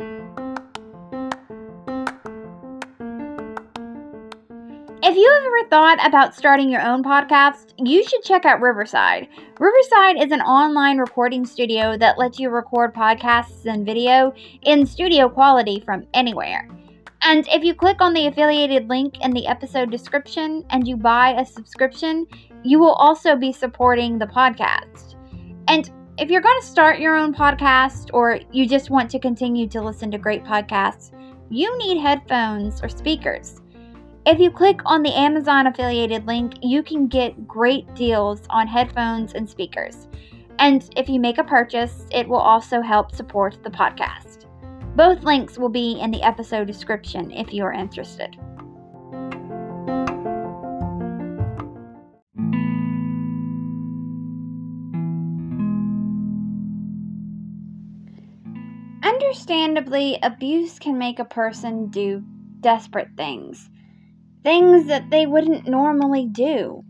If you have ever thought about starting your own podcast, you should check out Riverside. Riverside is an online recording studio that lets you record podcasts and video in studio quality from anywhere. And if you click on the affiliated link in the episode description and you buy a subscription, you will also be supporting the podcast. And if you're going to start your own podcast or you just want to continue to listen to great podcasts, you need headphones or speakers. If you click on the Amazon affiliated link, you can get great deals on headphones and speakers. And if you make a purchase, it will also help support the podcast. Both links will be in the episode description if you are interested. Understandably, abuse can make a person do desperate things things that they wouldn't normally do.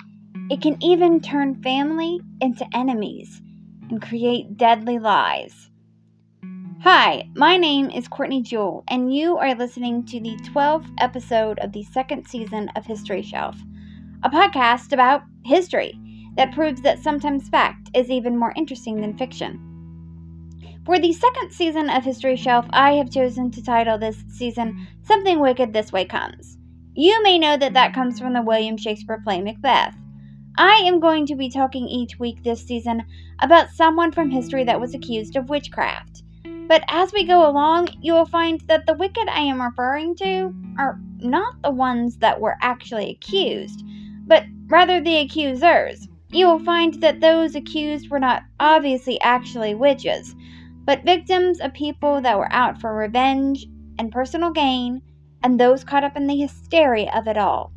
It can even turn family into enemies and create deadly lies. Hi, my name is Kortney Jewell, and you are listening to the 12th episode of the second season of History Shelf, a podcast about history that proves that sometimes fact is even more interesting than fiction. For the second season of History Shelf, I have chosen to title this season Something Wicked This Way Comes. You may know that that comes from the William Shakespeare play Macbeth. I am going to be talking each week this season about someone from history that was accused of witchcraft. But as we go along, you will find that the wicked I am referring to are not the ones that were actually accused, but rather the accusers. You will find that those accused were not obviously actually witches, but victims of people that were out for revenge and personal gain and those caught up in the hysteria of it all.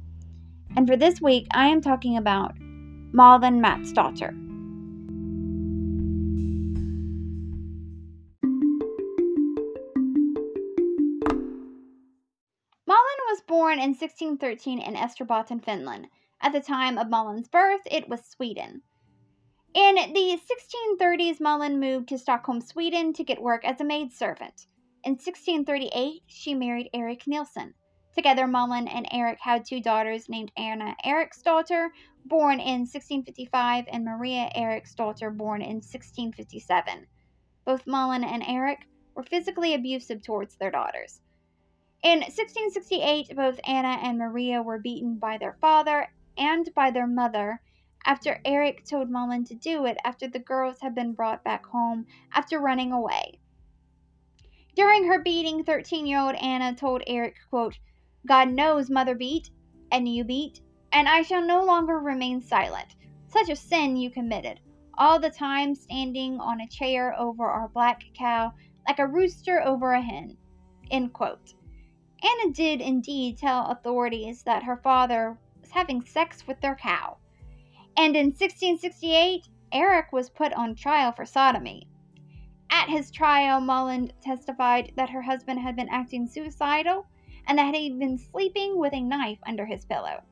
And for this week, I am talking about Malin Matsdotter. Malin was born in 1613 in Österbotten, Finland. At the time of Malin's birth, it was Sweden. In the 1630s, Malin moved to Stockholm, Sweden to get work as a maidservant. In 1638, she married Eric Nielsen. Together, Malin and Eric had two daughters named Anna Eriksdotter, born in 1655, and Maria Eriksdotter, born in 1657. Both Malin and Eric were physically abusive towards their daughters. In 1668, both Anna and Maria were beaten by their father and by their mother after Eric told Malin to do it after the girls had been brought back home after running away. During her beating, 13 year old Anna told Eric, quote, God knows mother beat, and you beat, and I shall no longer remain silent. Such a sin you committed, all the time standing on a chair over our black cow, like a rooster over a hen. End quote. Anna did indeed tell authorities that her father was having sex with their cow. And in 1668, Eric was put on trial for sodomy. At his trial, Malin testified that her husband had been acting suicidal and that he had been sleeping with a knife under his pillow.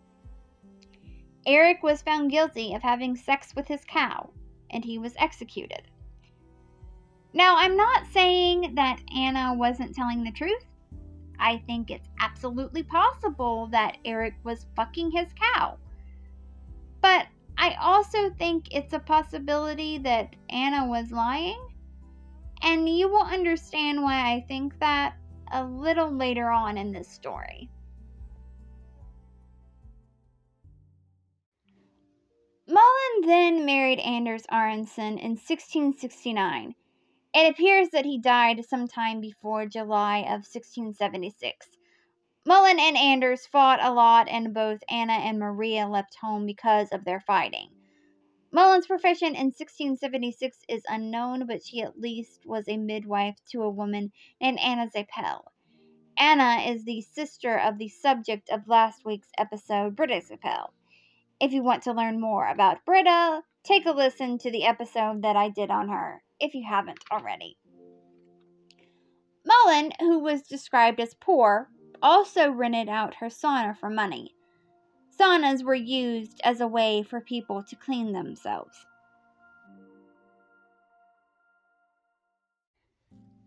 Eric was found guilty of having sex with his cow, and he was executed. Now, I'm not saying that Anna wasn't telling the truth. I think it's absolutely possible that Eric was fucking his cow. But I also think it's a possibility that Anna was lying and you will understand why I think that a little later on in this story. Malin then married Anders Aronson in 1669. It appears that he died sometime before July of 1676. Malin and Anders fought a lot, and both Anna and Maria left home because of their fighting. Malin's profession in 1676 is unknown, but she at least was a midwife to a woman named Anna Zippel. Anna is the sister of the subject of last week's episode, Britta Zippel. If you want to learn more about Britta, take a listen to the episode that I did on her, if you haven't already. Malin, who was described as poor, also rented out her sauna for money. Saunas were used as a way for people to clean themselves.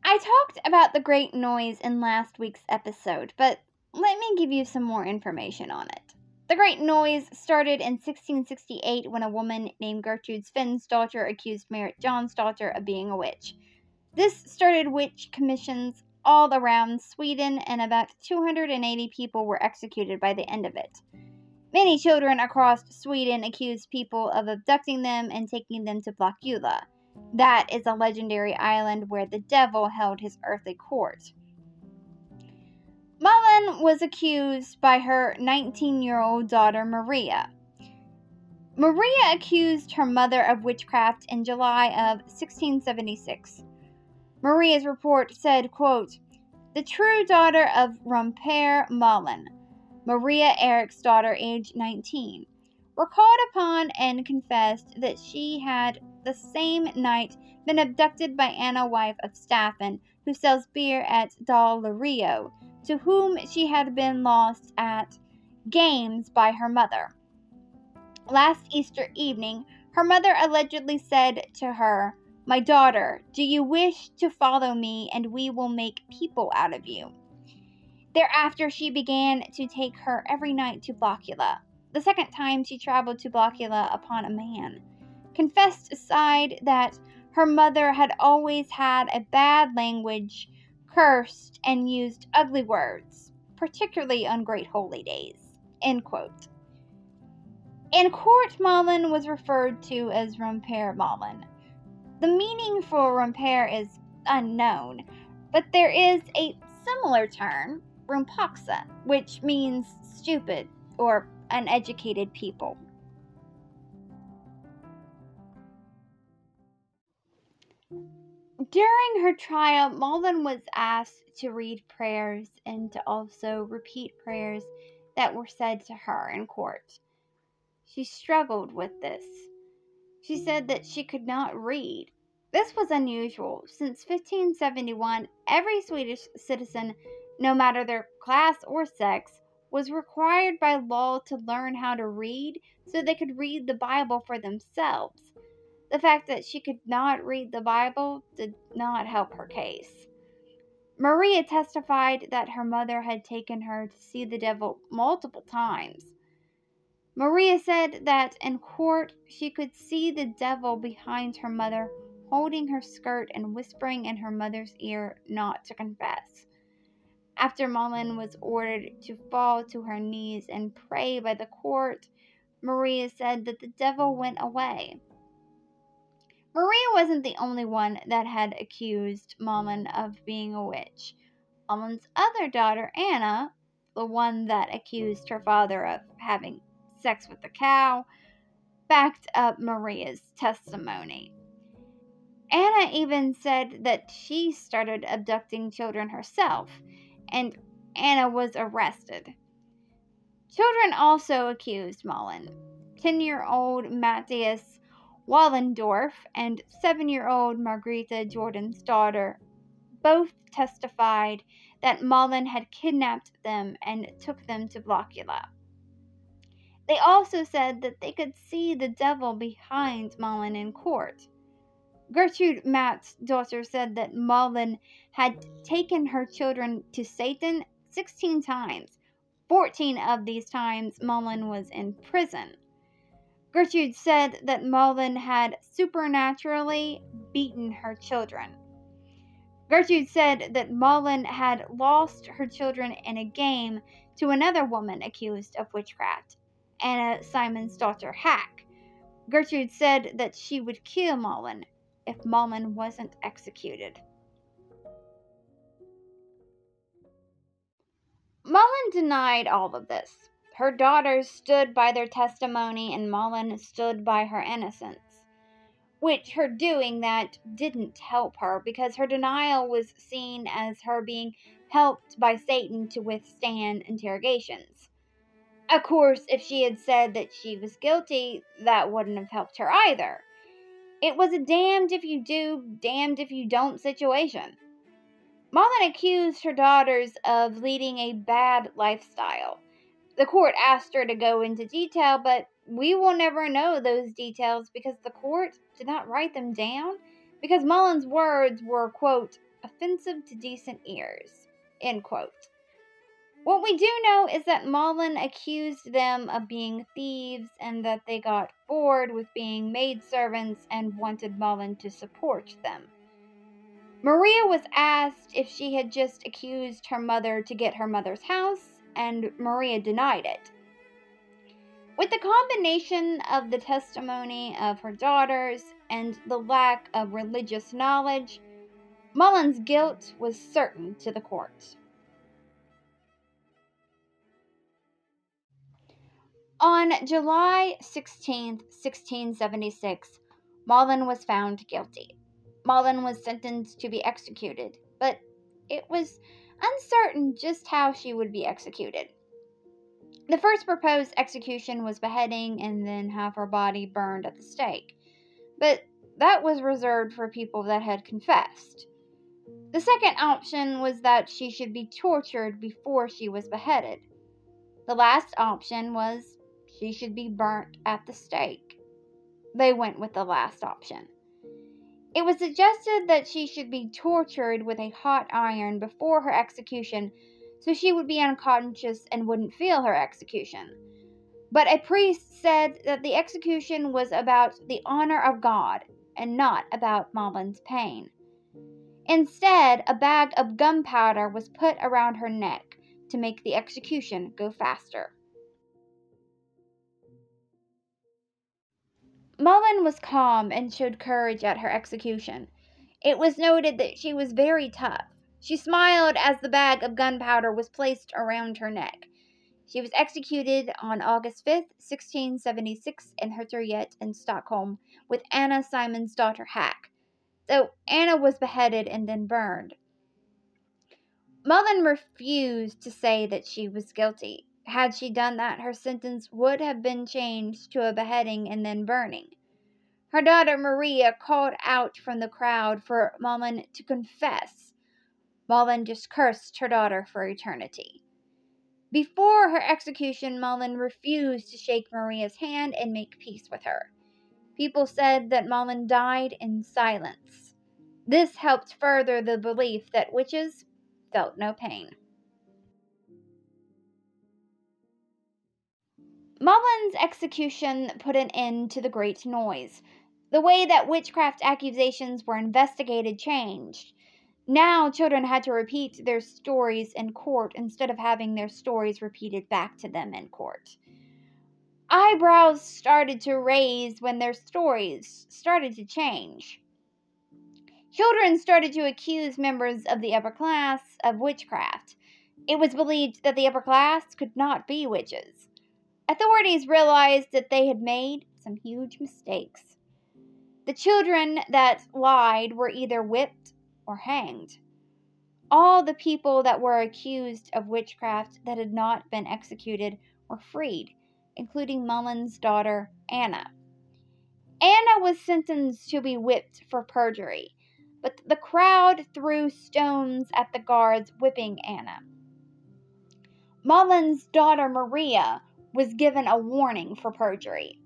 I talked about the great noise in last week's episode, but let me give you some more information on it. The Great Noise started in 1668 when a woman named Gertrude Finn's daughter accused Merritt John's daughter of being a witch. This started witch commissions all around Sweden, and about 280 people were executed by the end of it. Many children across Sweden accused people of abducting them and taking them to Blåkulla. That is a legendary island where the devil held his earthly court. Malin was accused by her 19 year old daughter Maria. Maria accused her mother of witchcraft in July of 1676. Maria's report said, quote, The true daughter of Romper Malin, Maria Eriksdotter, aged 19, were called upon and confessed that she had the same night been abducted by Anna, wife of Staffan, who sells beer at Dal Rio, to whom she had been lost at games by her mother. Last Easter evening, her mother allegedly said to her, My daughter, do you wish to follow me, and we will make people out of you? Thereafter, she began to take her every night to Blåkulla. The second time she traveled to Blåkulla upon a man, confessed aside that her mother had always had a bad language cursed, and used ugly words, particularly on great holy days. End quote. In court, Malin was referred to as Romper Malin. The meaning for Romper is unknown, but there is a similar term, Rumpaxa, which means stupid or uneducated people. During her trial, Malin was asked to read prayers and to also repeat prayers that were said to her in court. She struggled with this. She said that she could not read. This was unusual. Since 1571, every Swedish citizen, no matter their class or sex, was required by law to learn how to read so they could read the Bible for themselves. The fact that she could not read the Bible did not help her case. Maria testified that her mother had taken her to see the devil multiple times. Maria said that in court she could see the devil behind her mother holding her skirt and whispering in her mother's ear not to confess. After Malin was ordered to fall to her knees and pray by the court, Maria said that the devil went away. Maria wasn't the only one that had accused Malin of being a witch. Malin's other daughter, Anna, the one that accused her father of having sex with the cow, backed up Maria's testimony. Anna even said that she started abducting children herself, and Anna was arrested. Children also accused Malin. Ten year old Matthias Wallendorf and seven year old Margarita Jordan's daughter both testified that Malin had kidnapped them and took them to Blåkulla. They also said that they could see the devil behind Malin in court. Gertrude Matt's daughter said that Malin had taken her children to Satan 16 times. 14 of these times, Malin was in prison. Gertrude said that Malin had supernaturally beaten her children. Gertrude said that Malin had lost her children in a game to another woman accused of witchcraft, Anna Simonsdotter Hack. Gertrude said that she would kill Malin if Malin wasn't executed. Malin denied all of this. Her daughters stood by their testimony, and Malin stood by her innocence. Which her doing that didn't help her because her denial was seen as her being helped by Satan to withstand interrogations. Of course, if she had said that she was guilty, that wouldn't have helped her either. It was a damned if you do, damned if you don't situation. Malin accused her daughters of leading a bad lifestyle the court asked her to go into detail, but we will never know those details because the court did not write them down because Malin's words were, quote, offensive to decent ears. End quote. What we do know is that Malin accused them of being thieves and that they got bored with being maidservants and wanted Malin to support them. Maria was asked if she had just accused her mother to get her mother's house, and Maria denied it. With the combination of the testimony of her daughters and the lack of religious knowledge, Malin's guilt was certain to the court. On July 16, 1676, Malin was found guilty. Malin was sentenced to be executed, but it was uncertain just how she would be executed. The first proposed execution was beheading and then have her body burned at the stake, but that was reserved for people that had confessed. The second option was that she should be tortured before she was beheaded. The last option was she should be burnt at the stake. They went with the last option. It was suggested that she should be tortured with a hot iron before her execution so she would be unconscious and wouldn't feel her execution. But a priest said that the execution was about the honor of God and not about Malin's pain. Instead, a bag of gunpowder was put around her neck to make the execution go faster. Malin was calm and showed courage at her execution. It was noted that she was very tough. She smiled as the bag of gunpowder was placed around her neck. She was executed on August 5, 1676, in Hötorget in Stockholm with Anna Simonsdotter Hack, So Anna was beheaded and then burned. Malin refused to say that she was guilty. Had she done that, her sentence would have been changed to a beheading and then burning. Her daughter Maria called out from the crowd for Malin to confess. Malin just cursed her daughter for eternity. Before her execution, Malin refused to shake Maria's hand and make peace with her. People said that Malin died in silence. This helped further the belief that witches felt no pain. Malin's execution put an end to the great noise. The way that witchcraft accusations were investigated changed. Now, children had to repeat their stories in court instead of having their stories repeated back to them in court. Eyebrows started to raise when their stories started to change. Children started to accuse members of the upper class of witchcraft. It was believed that the upper class could not be witches. Authorities realized that they had made some huge mistakes. The children that lied were either whipped or hanged. All the people that were accused of witchcraft that had not been executed were freed, including Malin's daughter, Anna. Anna was sentenced to be whipped for perjury, but the crowd threw stones at the guards whipping Anna. Malin's daughter, Maria, was given a warning for perjury.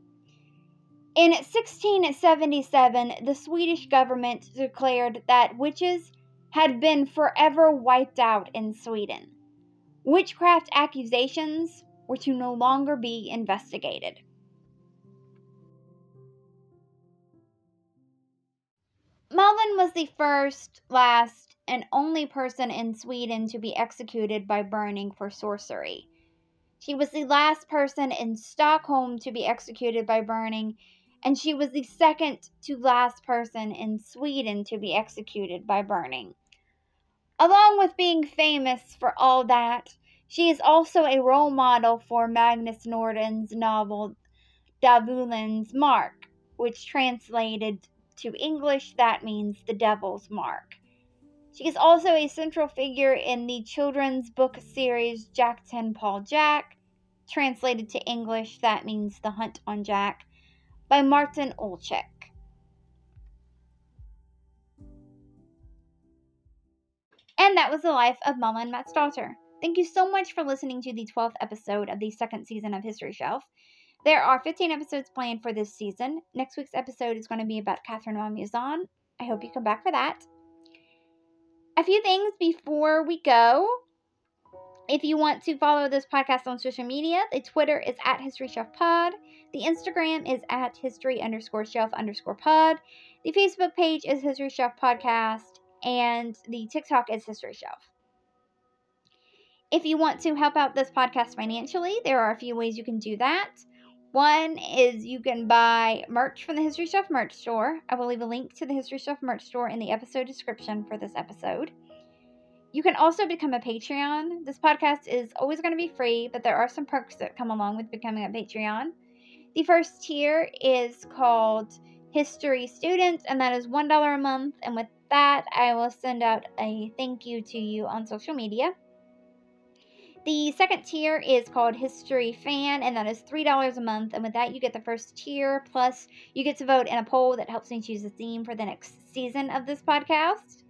In 1677, the Swedish government declared that witches had been forever wiped out in Sweden. Witchcraft accusations were to no longer be investigated. Malin was the first, last, and only person in Sweden to be executed by burning for sorcery. She was the last person in Stockholm to be executed by burning, and she was the second to last person in Sweden to be executed by burning. Along with being famous for all that, she is also a role model for Magnus Nordin's novel Djävulens Mark, which translated to English that means the devil's mark. She is also a central figure in the children's book series Jakten på Jack, Translated to English, that means The Hunt on Jack, by Martin Olczak. And that was the life of Malin Matsdotter. Thank you so much for listening to the 12th episode of the second season of History Shelf. There are 15 episodes planned for this season. Next week's episode is going to be about Catherine Monvoisin. I hope you come back for that. A few things before we go. If you want to follow this podcast on social media, the Twitter is at History Shelf Pod. The Instagram is at History underscore Shelf underscore Pod. The Facebook page is History Shelf Podcast. And the TikTok is History Shelf. If you want to help out this podcast financially, there are a few ways you can do that. One is you can buy merch from the History Shelf merch store. I will leave a link to the History Shelf merch store in the episode description for this episode. You can also become a Patreon. This podcast is always going to be free, but there are some perks that come along with becoming a Patreon. The first tier is called History Students, and that is $1 a month. And with that, I will send out a thank you to you on social media. The second tier is called History Fan, and that is $3 a month. And with that, you get the first tier, plus you get to vote in a poll that helps me choose a theme for the next season of this podcast.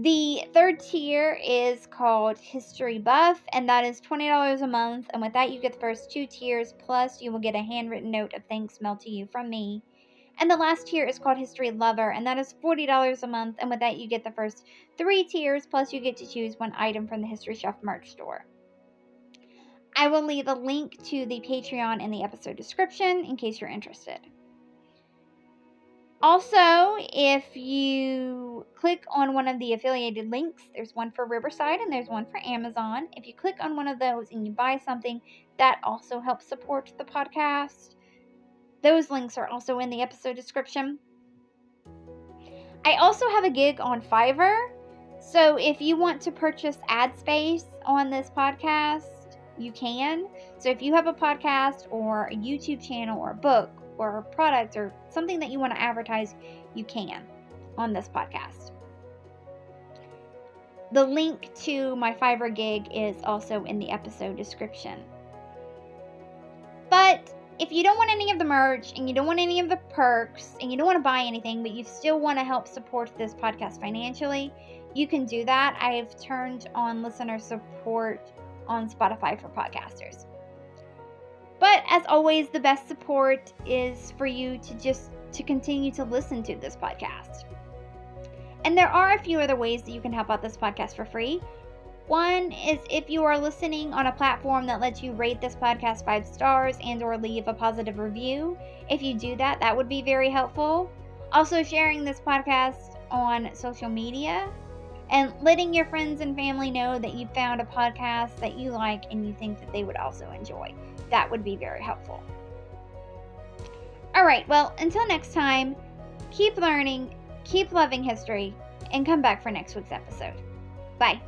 The third tier is called History Buff, and that is $20 a month. And with that, you get the first two tiers, plus you will get a handwritten note of thanks mailed to you from me. And the last tier is called History Lover, and that is $40 a month. And with that, you get the first three tiers, plus you get to choose one item from the History Shelf merch store. I will leave a link to the Patreon in the episode description in case you're interested. Also, if you click on one of the affiliated links, there's one for Riverside and there's one for Amazon. If you click on one of those and you buy something, that also helps support the podcast. Those links are also in the episode description. I also have a gig on Fiverr. So if you want to purchase ad space on this podcast, you can. So if you have a podcast or a YouTube channel or a book or a product or something that you want to advertise, you can on this podcast. The link to my Fiverr gig is also in the episode description. But if you don't want any of the merch and you don't want any of the perks and you don't want to buy anything, but you still want to help support this podcast financially, you can do that. I've turned on listener support on Spotify for podcasters. But as always, the best support is for you to just to continue to listen to this podcast. And there are a few other ways that you can help out this podcast for free. One is if you are listening on a platform that lets you rate this podcast 5 stars and or leave a positive review. If you do that, that would be very helpful. Also sharing this podcast on social media and letting your friends and family know that you found a podcast that you like and you think that they would also enjoy. That would be very helpful. All right, well, until next time, keep learning, keep loving history, and come back for next week's episode. Bye.